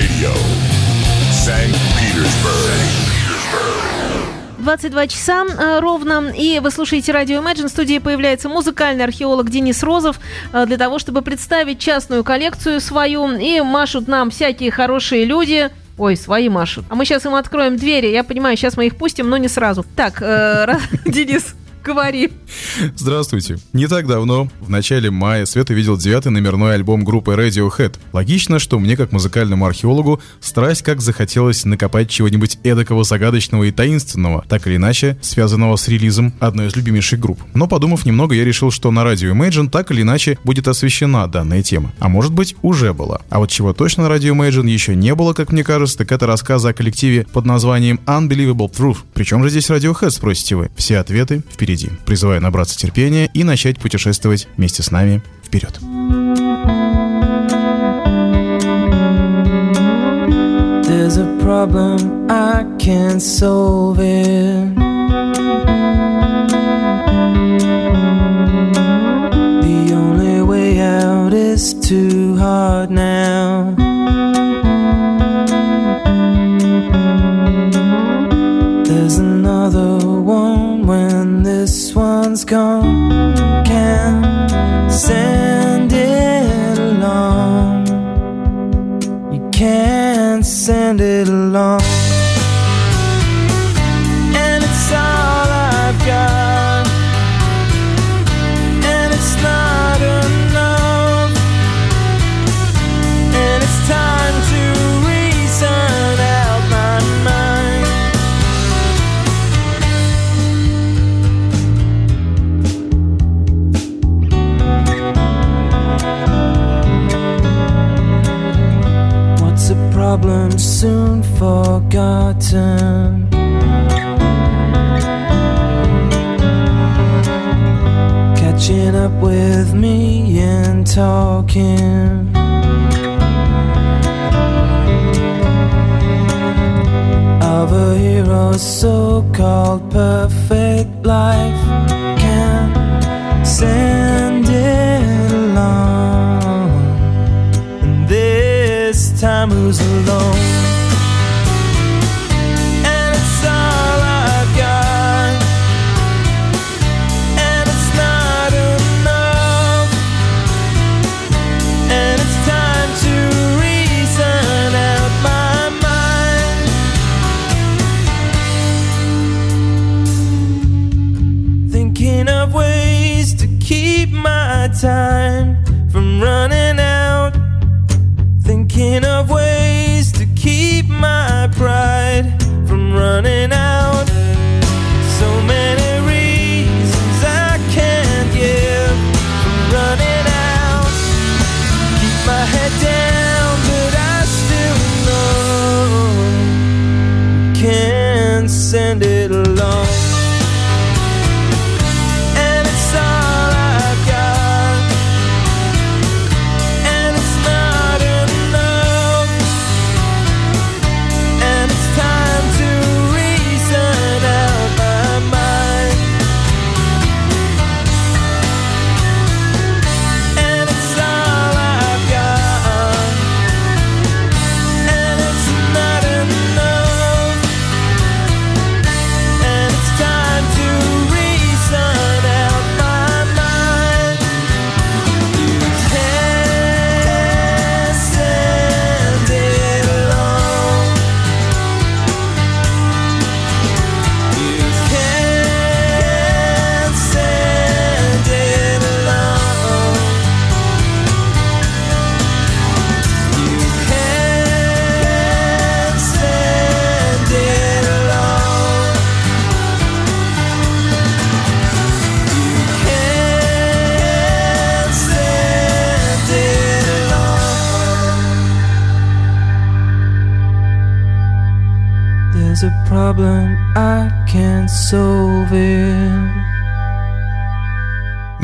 Radio, St. Petersburg. 22 часа э, ровно, и вы слушаете радио Imagine. В студии появляется музыкальный археолог Денис Розов э, для того, чтобы представить частную коллекцию свою. И машут нам всякие хорошие люди. Ой, свои машут. А мы сейчас им откроем двери. Я понимаю, сейчас мы их пустим, но не сразу. Так, э, Денис, Говори. Здравствуйте. Не так давно, в начале мая, Света видел девятый номерной альбом группы Radiohead. Логично, что мне, как музыкальному археологу, страсть как захотелось накопать чего-нибудь эдакого загадочного и таинственного, так или иначе, связанного с релизом одной из любимейших групп. Но подумав немного, я решил, что на радио Imagine так или иначе будет освещена данная тема. А может быть, уже была. А вот чего точно на радио Imagine еще не было, как мне кажется, так это рассказы о коллективе под названием Unbelievable Truth. Причем же здесь Radiohead, спросите вы? Все ответы впереди впереди. Призываю набраться терпения и начать путешествовать вместе с нами вперед. There's a problem, I can't solve it. The only way out is too hard now. There's another one's gone. Can't send it along. You can't send forgotten? Catching up with me and talking. Of a hero's so called perfect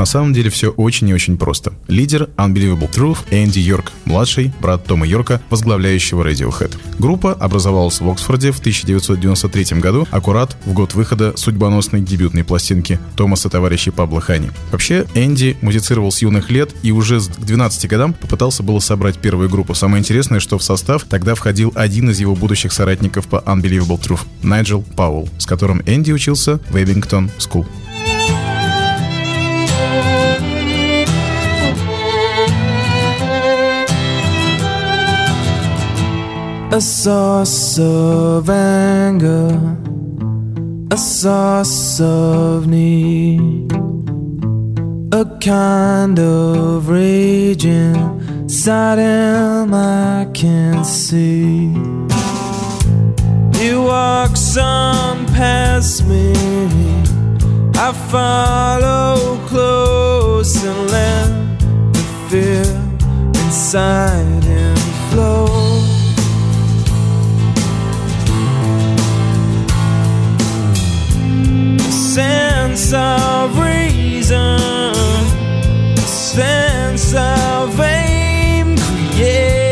На самом деле все очень и очень просто. Лидер Unbelievable Truth Энди Йорк, младший брат Тома Йорка, возглавляющего Radiohead. Группа образовалась в Оксфорде в 1993 году, аккурат в год выхода судьбоносной дебютной пластинки Томаса товарища Pablo Honey. Вообще, Энди музицировал с юных лет и уже к 12 годам попытался было собрать первую группу. Самое интересное, что в состав тогда входил один из его будущих соратников по Unbelievable Truth, Найджел Пауэлл, с которым Энди учился в Abingdon School. A source of anger, a source of need, a kind of raging inside him I can see. He walks on past me, I follow close and let the fear inside him flow. Sense of reason, sense of aim. Created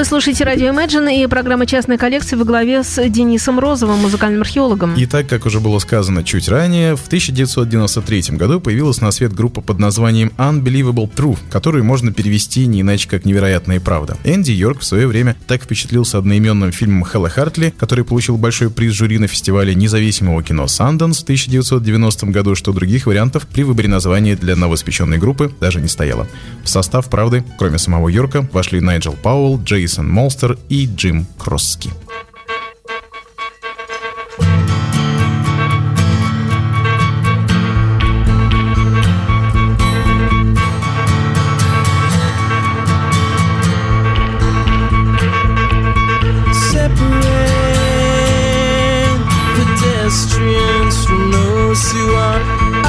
Вы слушаете радио Imagine и программа «Частная коллекция» во главе с Денисом Розовым, музыкальным археологом. И так, как уже было сказано чуть ранее, в 1993 году появилась на свет группа под названием Unbelievable Truth, которую можно перевести не иначе как «Невероятная правда». Энди Йорк в свое время так впечатлился одноименным фильмом Хэлла Хартли, который получил большой приз жюри на фестивале независимого кино Sundance в 1990 году, что других вариантов при выборе названия для новоспеченной группы даже не стояло. В состав «Правды», кроме самого Йорка, вошли Найджел Пауэлл, Джейсон Молстер и Джим Кросски. Pedestrians from those who are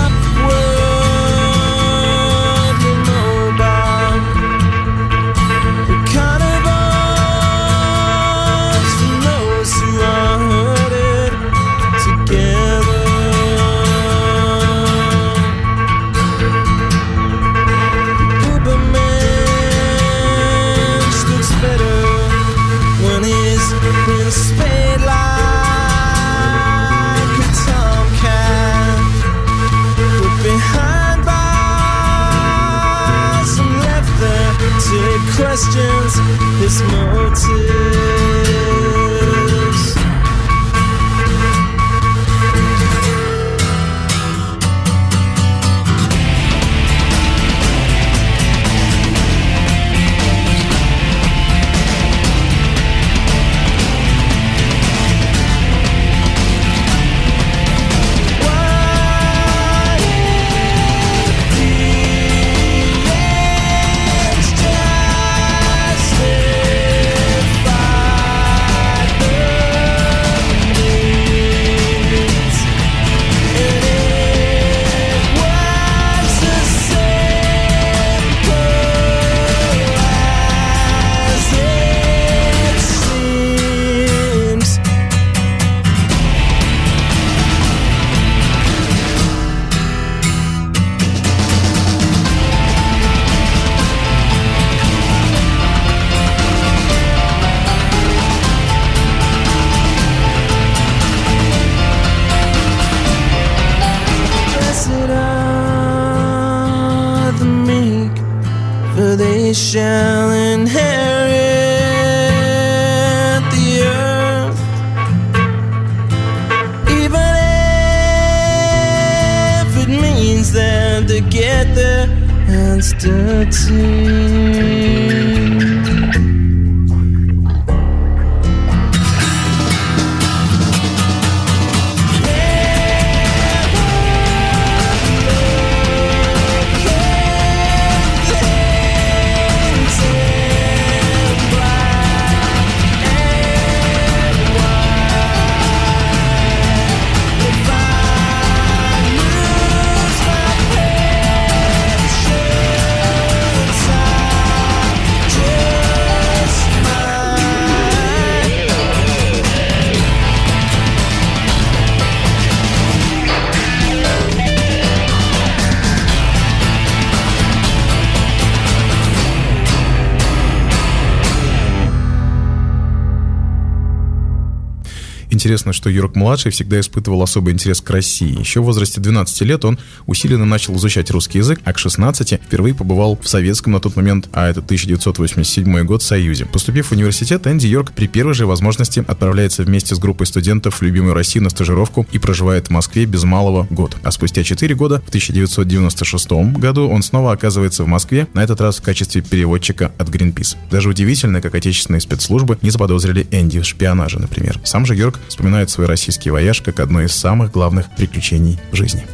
Интересно, что Йорк-младший всегда испытывал особый интерес к России. Еще в возрасте 12 лет он усиленно начал изучать русский язык, а к 16 впервые побывал в советском на тот момент, а это 1987 год, Союзе. Поступив в университет, Энди Йорк при первой же возможности отправляется вместе с группой студентов в любимую Россию на стажировку и проживает в Москве без малого год. А спустя 4 года, в 1996 году, он снова оказывается в Москве, на этот раз в качестве переводчика от Greenpeace. Даже удивительно, как отечественные спецслужбы не заподозрили Энди в шпионаже, например. Сам же Йорк вспоминает свой российский вояж как одно из самых главных приключений в жизни.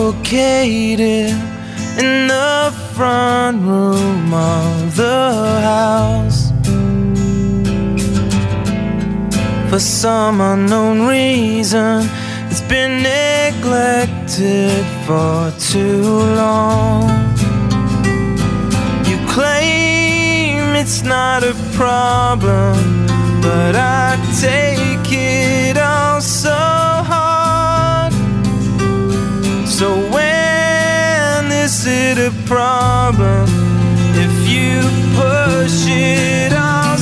Located in the front room of the house. For some unknown reason, it's been neglected for too long. You claim it's not a problem, but I take it all So when is it a problem if you push it all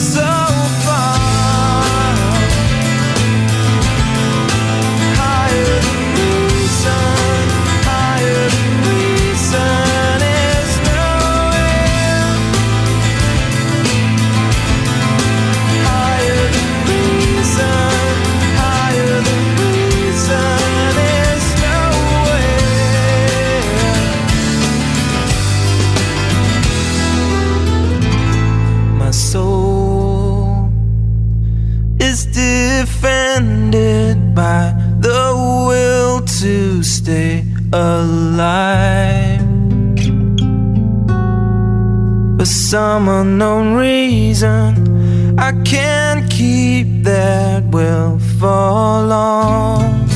some unknown reason, I can't keep that will for long.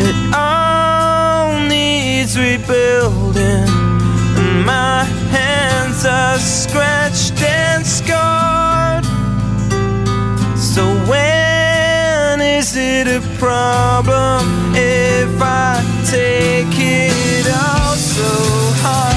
It all needs rebuilding, and my hands are scratched and scarred. So when is it a problem if I take it all so hard?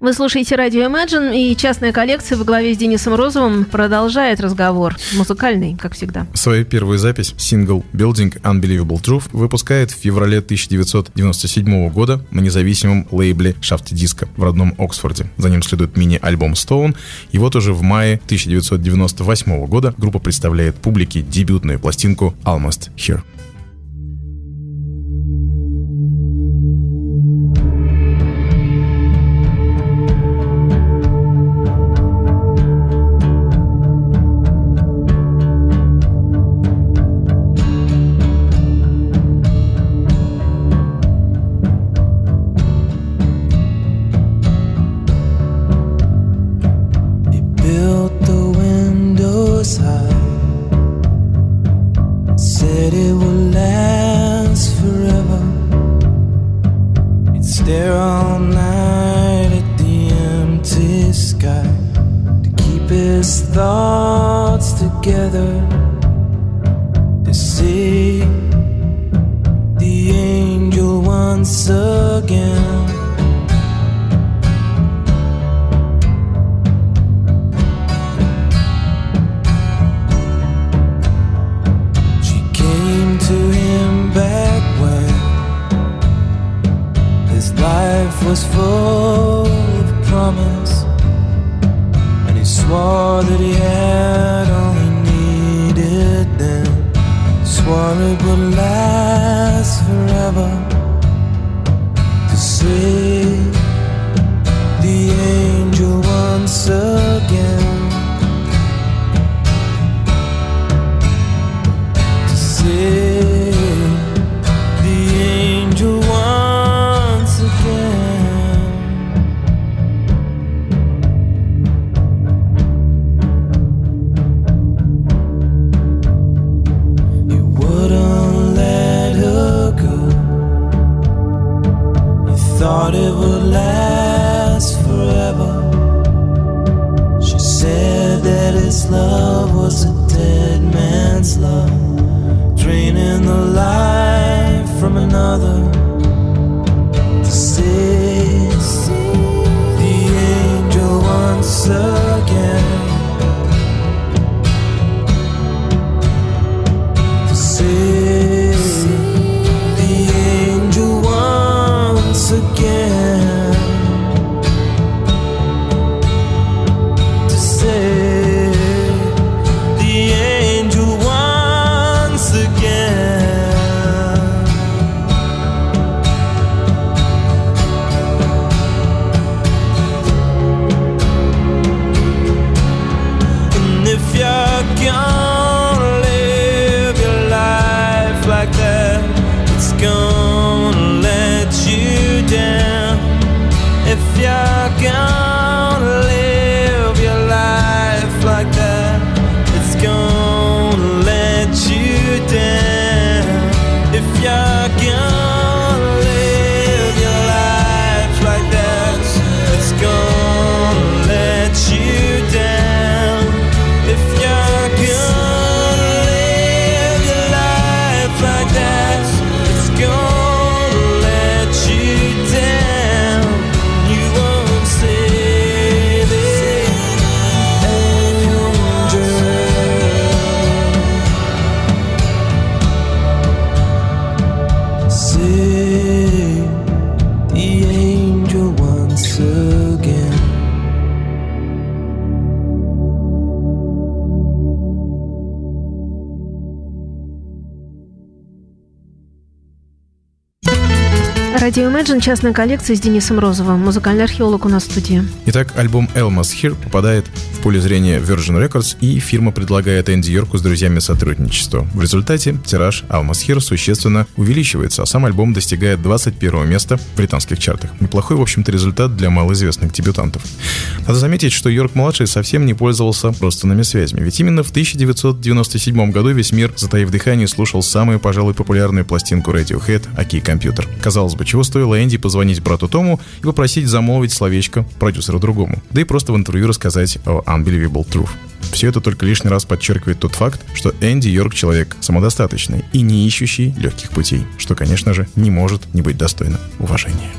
Вы слушаете радио Imagine, и частная коллекция во главе с Денисом Розовым продолжает разговор. Музыкальный, как всегда. Свою первую запись, сингл Building Unbelievable Truth, выпускает в феврале 1997 года на независимом лейбле Shaft Disco в родном Оксфорде. За ним следует мини-альбом Stone, и вот уже в мае 1998 года группа представляет публике дебютную пластинку Almost Here. Swore that he had he needed then. Swore it would last forever. To see Yeah. qu'un Радио Imagine, частная коллекция с Денисом Розовым, музыкальный археолог у нас в студии. Итак, альбом Elmas Here попадает в поле зрения Virgin Records, и фирма предлагает Энди Йорку с друзьями сотрудничество. В результате тираж Almas Here существенно увеличивается, а сам альбом достигает 21 места в британских чартах. Неплохой, в общем-то, результат для малоизвестных дебютантов. Надо заметить, что Йорк-младший совсем не пользовался родственными связями, ведь именно в 1997 году весь мир, затаив дыхание, слушал самую, пожалуй, популярную пластинку Radiohead «Окей, компьютер». Казалось бы, чего стоило Энди позвонить брату Тому и попросить замолвить словечко продюсеру другому. Да и просто в интервью рассказать о Unbelievable Truth. Все это только лишний раз подчеркивает тот факт, что Энди Йорк человек самодостаточный и не ищущий легких путей, что, конечно же, не может не быть достойно уважения.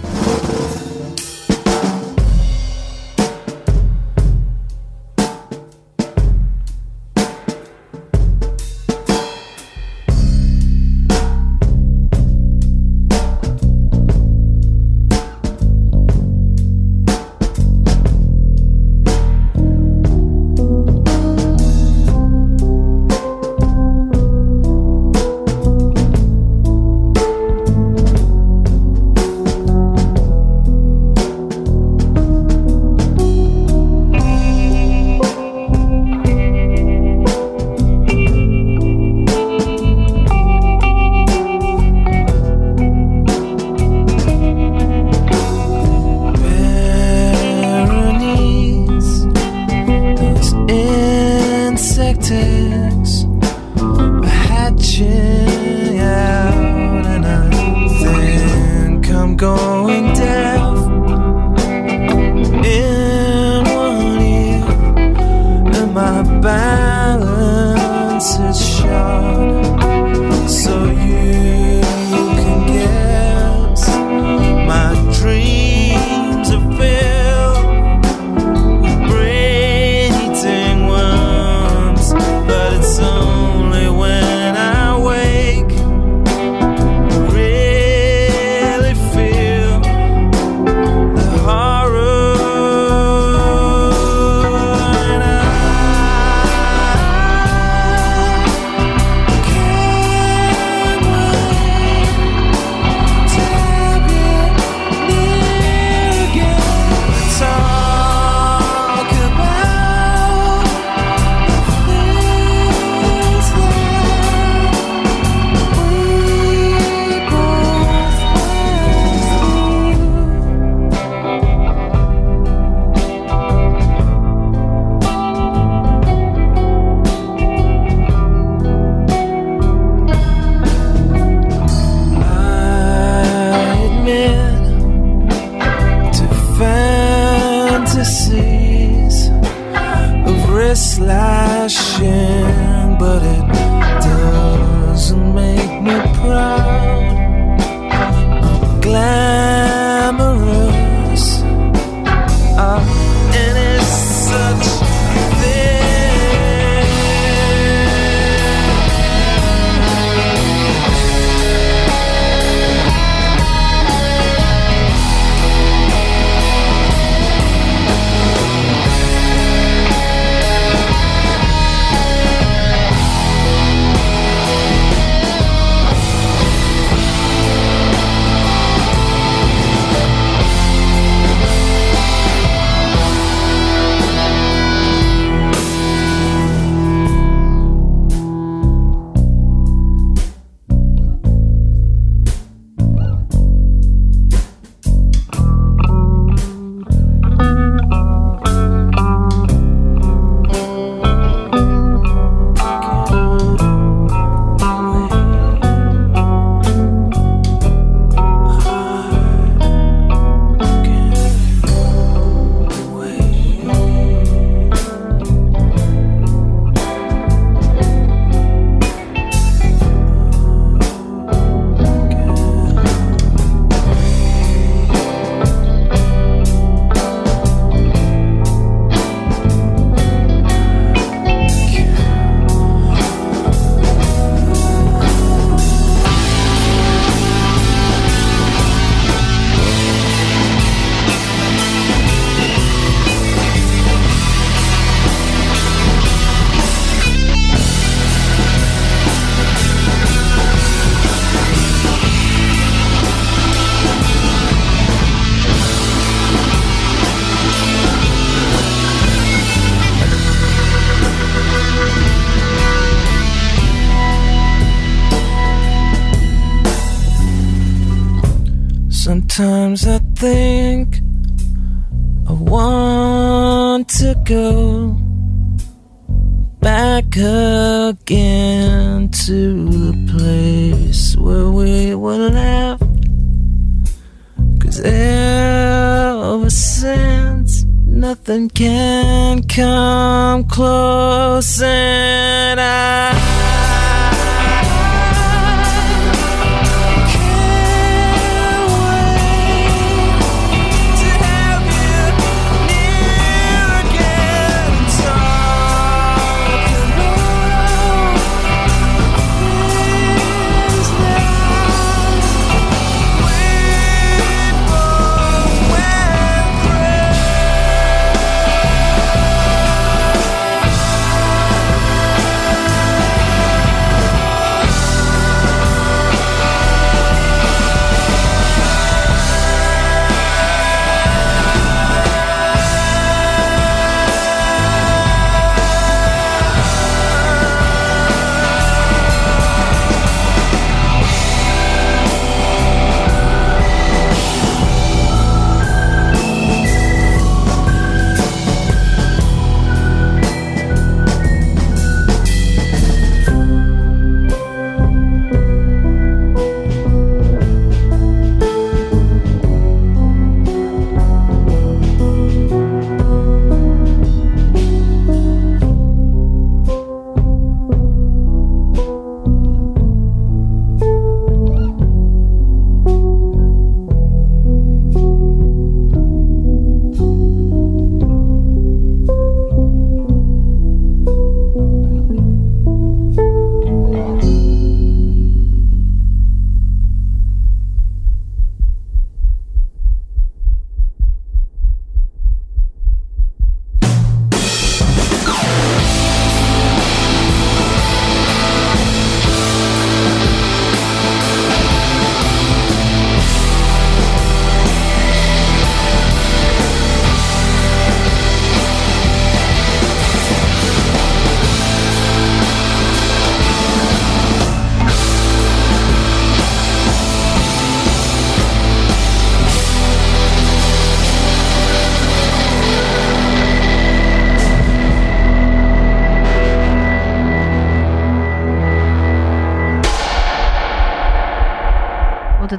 innocent. I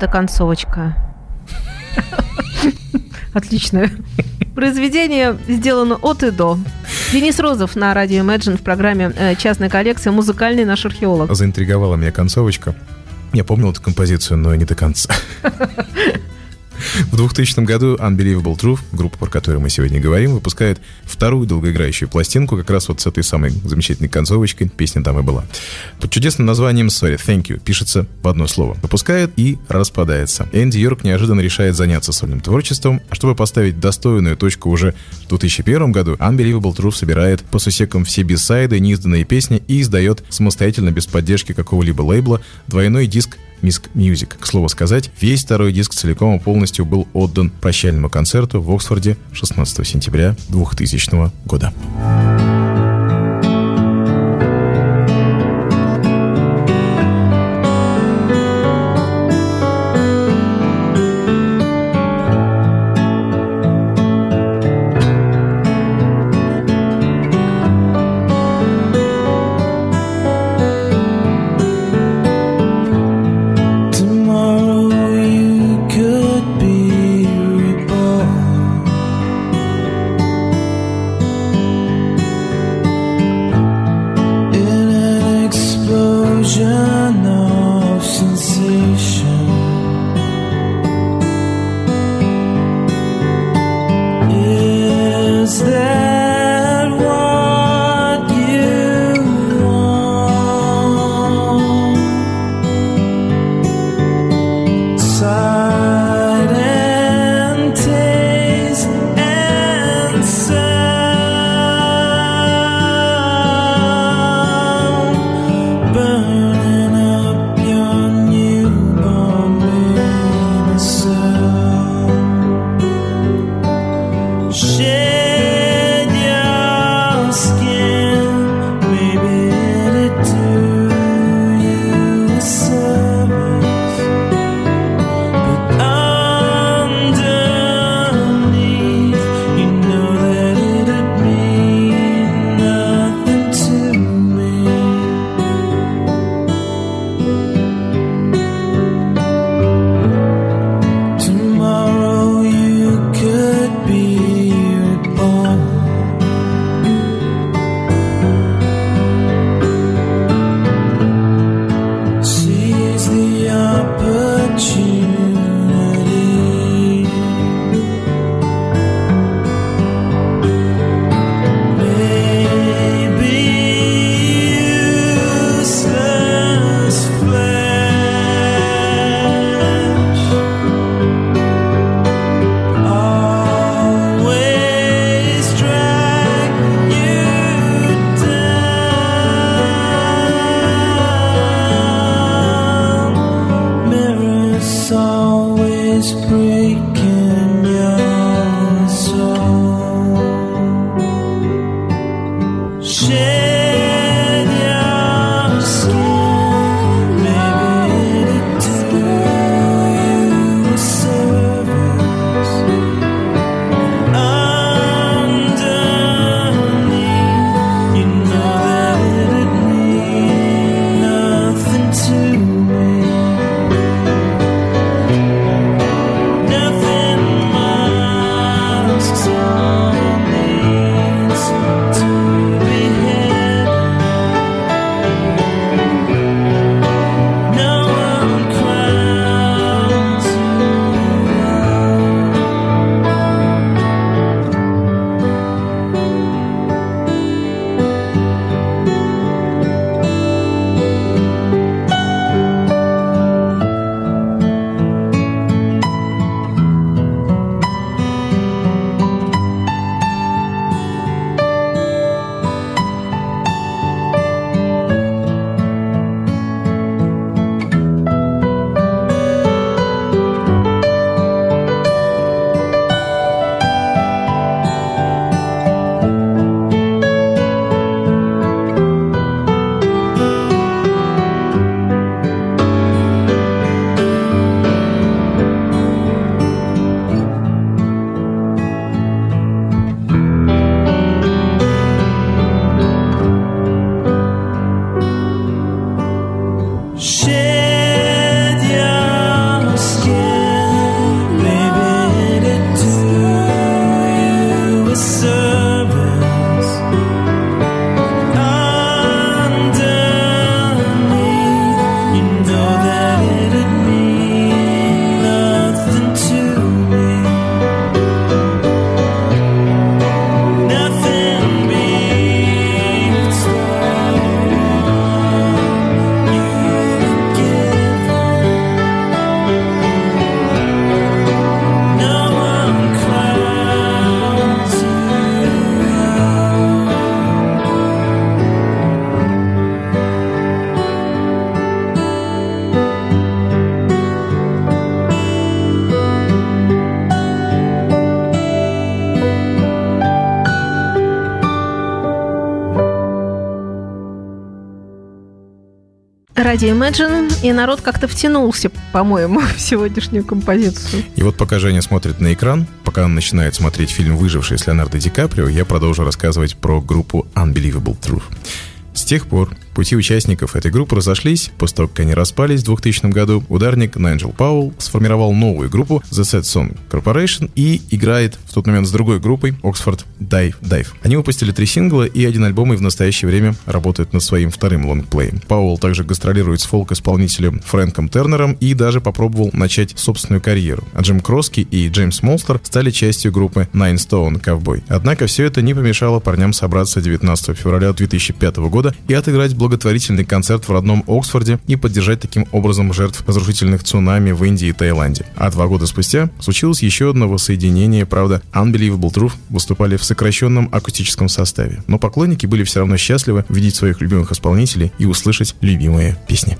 Эта концовочка. Отличное. Произведение сделано от и до. Денис Розов на радио Imagine в программе э, «Частная коллекция. Музыкальный наш археолог». Заинтриговала меня концовочка. Я помнил эту композицию, но не до конца. В 2000 году Unbelievable Truth, группа, про которую мы сегодня говорим, выпускает вторую долгоиграющую пластинку, как раз вот с этой самой замечательной концовочкой. Песня там и была. Под чудесным названием Sorry, Thank You пишется в одно слово. Выпускает и распадается. Энди Йорк неожиданно решает заняться сольным творчеством, а чтобы поставить достойную точку уже в 2001 году, Unbelievable Truth собирает по сусекам все бисайды, неизданные песни и издает самостоятельно без поддержки какого-либо лейбла двойной диск Миск Music. К слову сказать, весь второй диск целиком и полностью был отдан прощальному концерту в Оксфорде 16 сентября 2000 года. Радио Imagine, и народ как-то втянулся, по-моему, в сегодняшнюю композицию. И вот пока Женя смотрит на экран, пока он начинает смотреть фильм «Выживший» с Леонардо Ди Каприо, я продолжу рассказывать про группу Unbelievable Truth. С тех пор пути участников этой группы разошлись. После того, как они распались в 2000 году, ударник Найджел Пауэлл сформировал новую группу The Set Song Corporation и играет в тот момент с другой группой Oxford Dive Dive. Они выпустили три сингла и один альбом и в настоящее время работают над своим вторым лонгплеем. Пауэлл также гастролирует с фолк-исполнителем Фрэнком Тернером и даже попробовал начать собственную карьеру. А Джим Кроски и Джеймс Молстер стали частью группы Nine Stone Cowboy. Однако все это не помешало парням собраться 19 февраля 2005 года и отыграть благотворительный концерт в родном Оксфорде и поддержать таким образом жертв разрушительных цунами в Индии и Таиланде. А два года спустя случилось еще одно воссоединение, правда, Unbelievable Truth выступали в сокращенном акустическом составе. Но поклонники были все равно счастливы видеть своих любимых исполнителей и услышать любимые песни.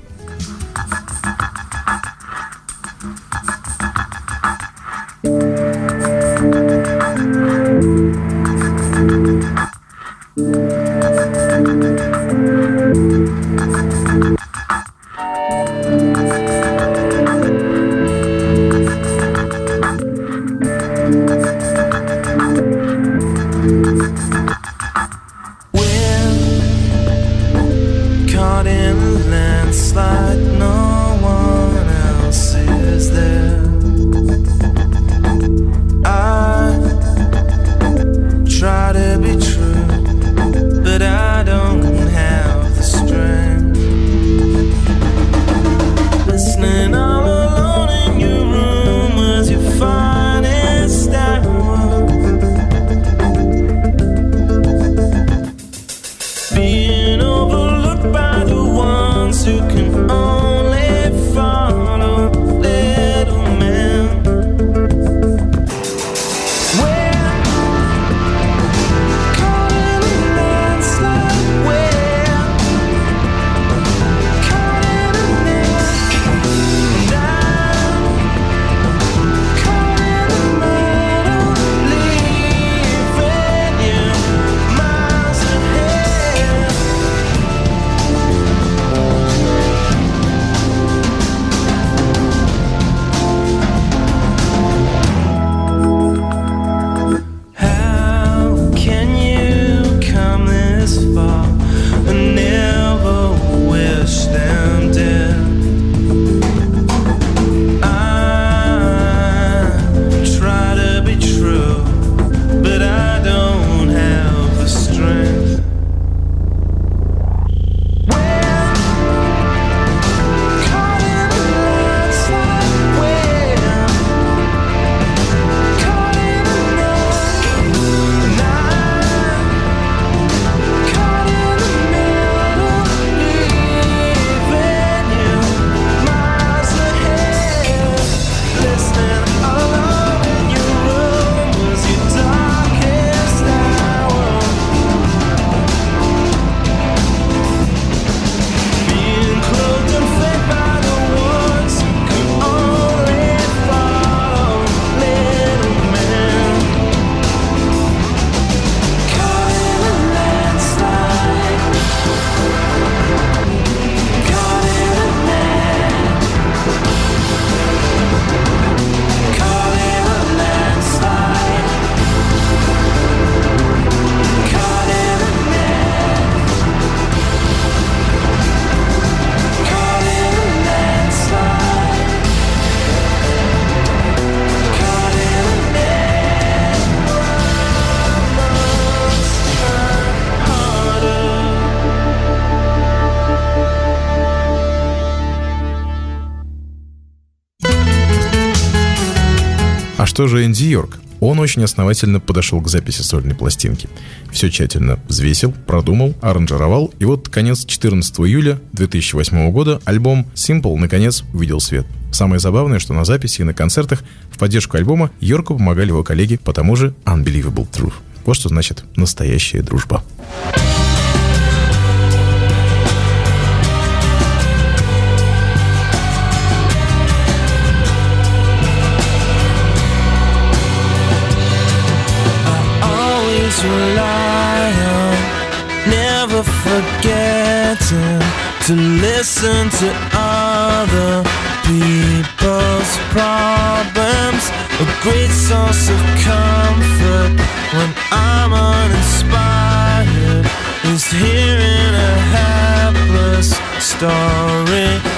А что же Энди Йорк? Он очень основательно подошел к записи сольной пластинки. Все тщательно взвесил, продумал, аранжировал, и вот конец 14 июля 2008 года альбом Simple наконец увидел свет. Самое забавное, что на записи и на концертах в поддержку альбома Йорку помогали его коллеги по тому же Unbelievable Truth. Вот что значит настоящая дружба. On never forgetting to listen to other people's problems. A great source of comfort when I'm uninspired is hearing a hapless story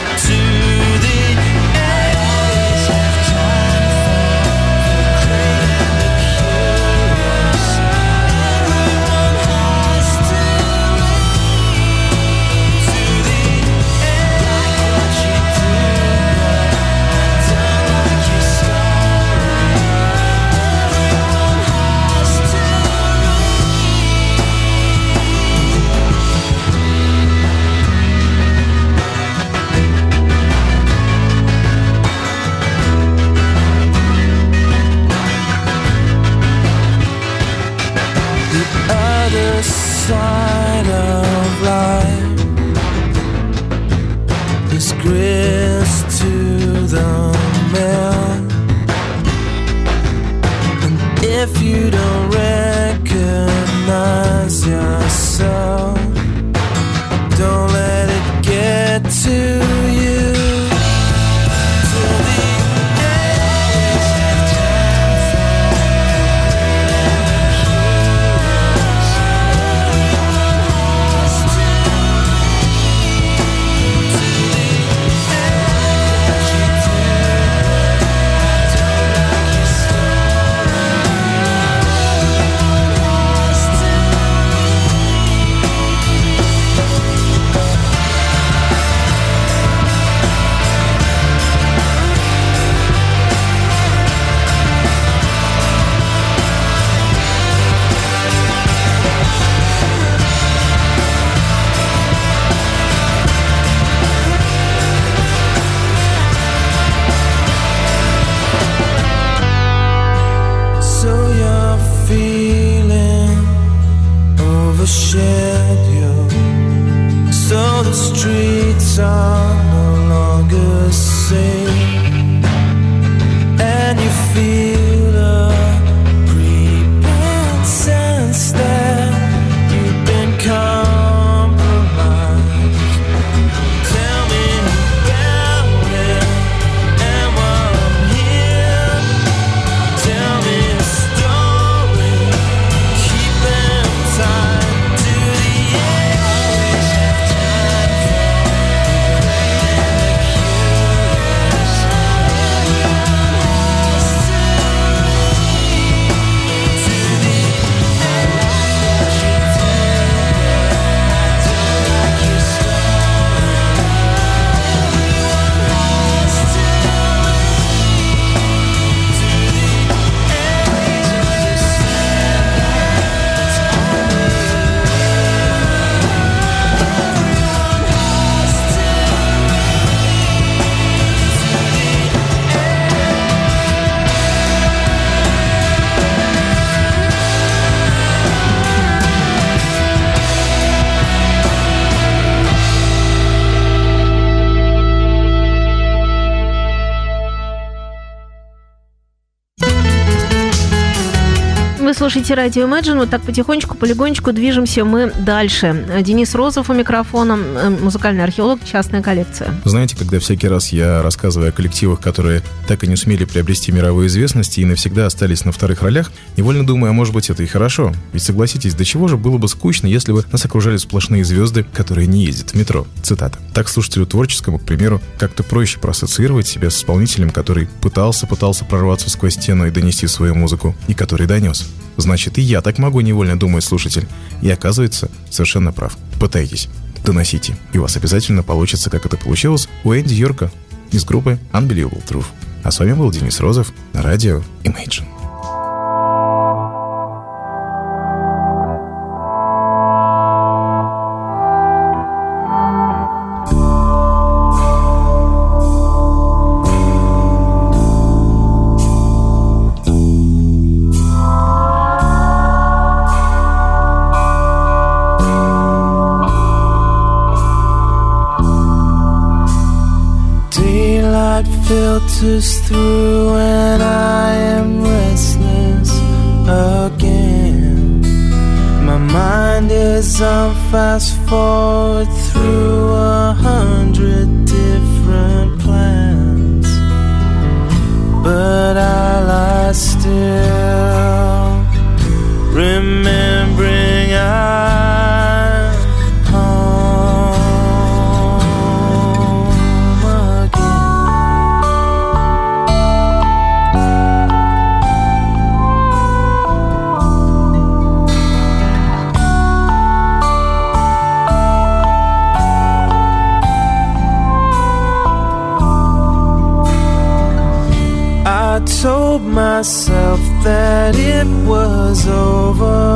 слушаете радио Imagine, вот так потихонечку, полигонечку движемся мы дальше. Денис Розов у микрофона, музыкальный археолог, частная коллекция. Знаете, когда всякий раз я рассказываю о коллективах, которые так и не сумели приобрести мировую известность и навсегда остались на вторых ролях, невольно думаю, а может быть это и хорошо. Ведь согласитесь, до чего же было бы скучно, если бы нас окружали сплошные звезды, которые не ездят в метро. Цитата. Так слушателю творческому, к примеру, как-то проще проассоциировать себя с исполнителем, который пытался-пытался прорваться сквозь стену и донести свою музыку, и который донес. Значит, и я так могу невольно думать, слушатель. И оказывается, совершенно прав. Пытайтесь, доносите, и у вас обязательно получится, как это получилось у Энди Йорка из группы Unbelievable Truth. А с вами был Денис Розов на радио Imagine. Filters through and I am restless again. My mind is on fast forward through a hundred different plans. But I lie still, remembering myself that it was over,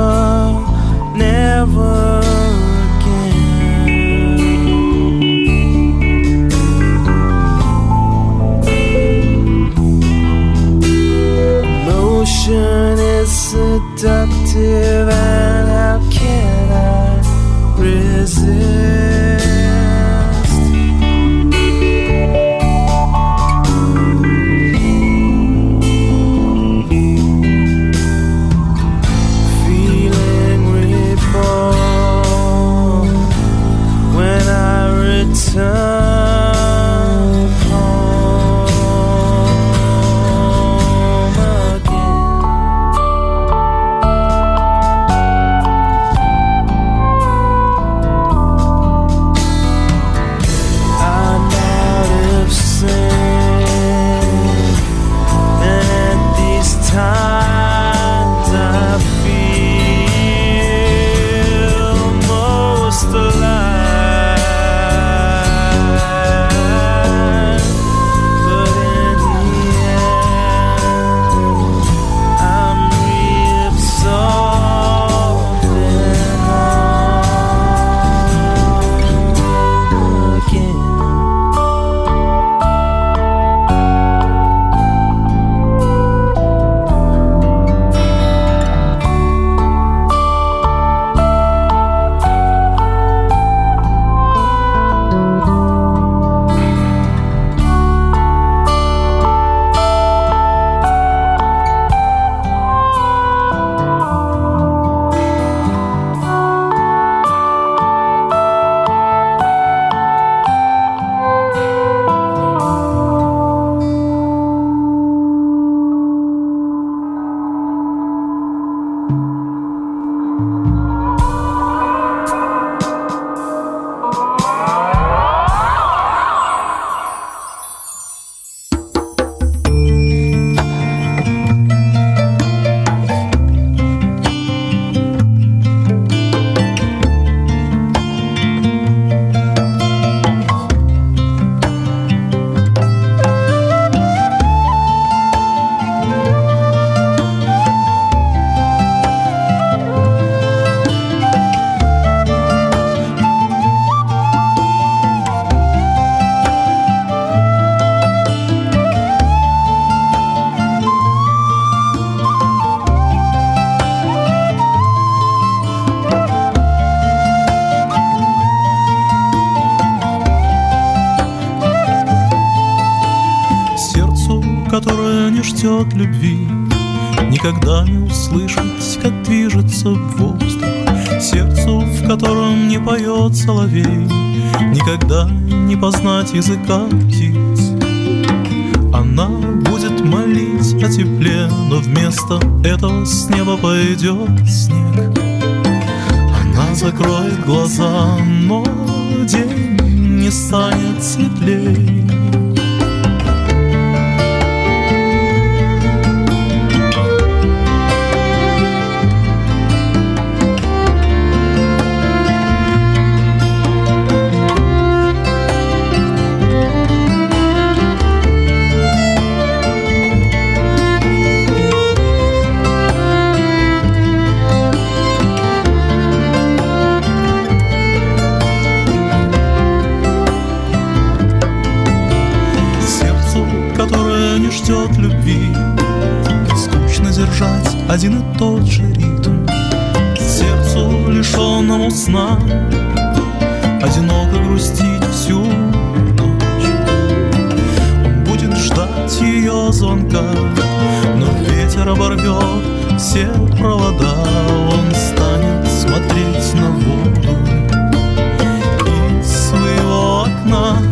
ждет любви. Никогда не услышать, как движется воздух. Сердцу, в котором не поет соловей. Никогда не познать языка птиц. Она будет молить о тепле Но вместо этого с неба пойдет снег. Она закроет глаза, но день не станет светлей все провода Он станет смотреть на воду. Из своего окна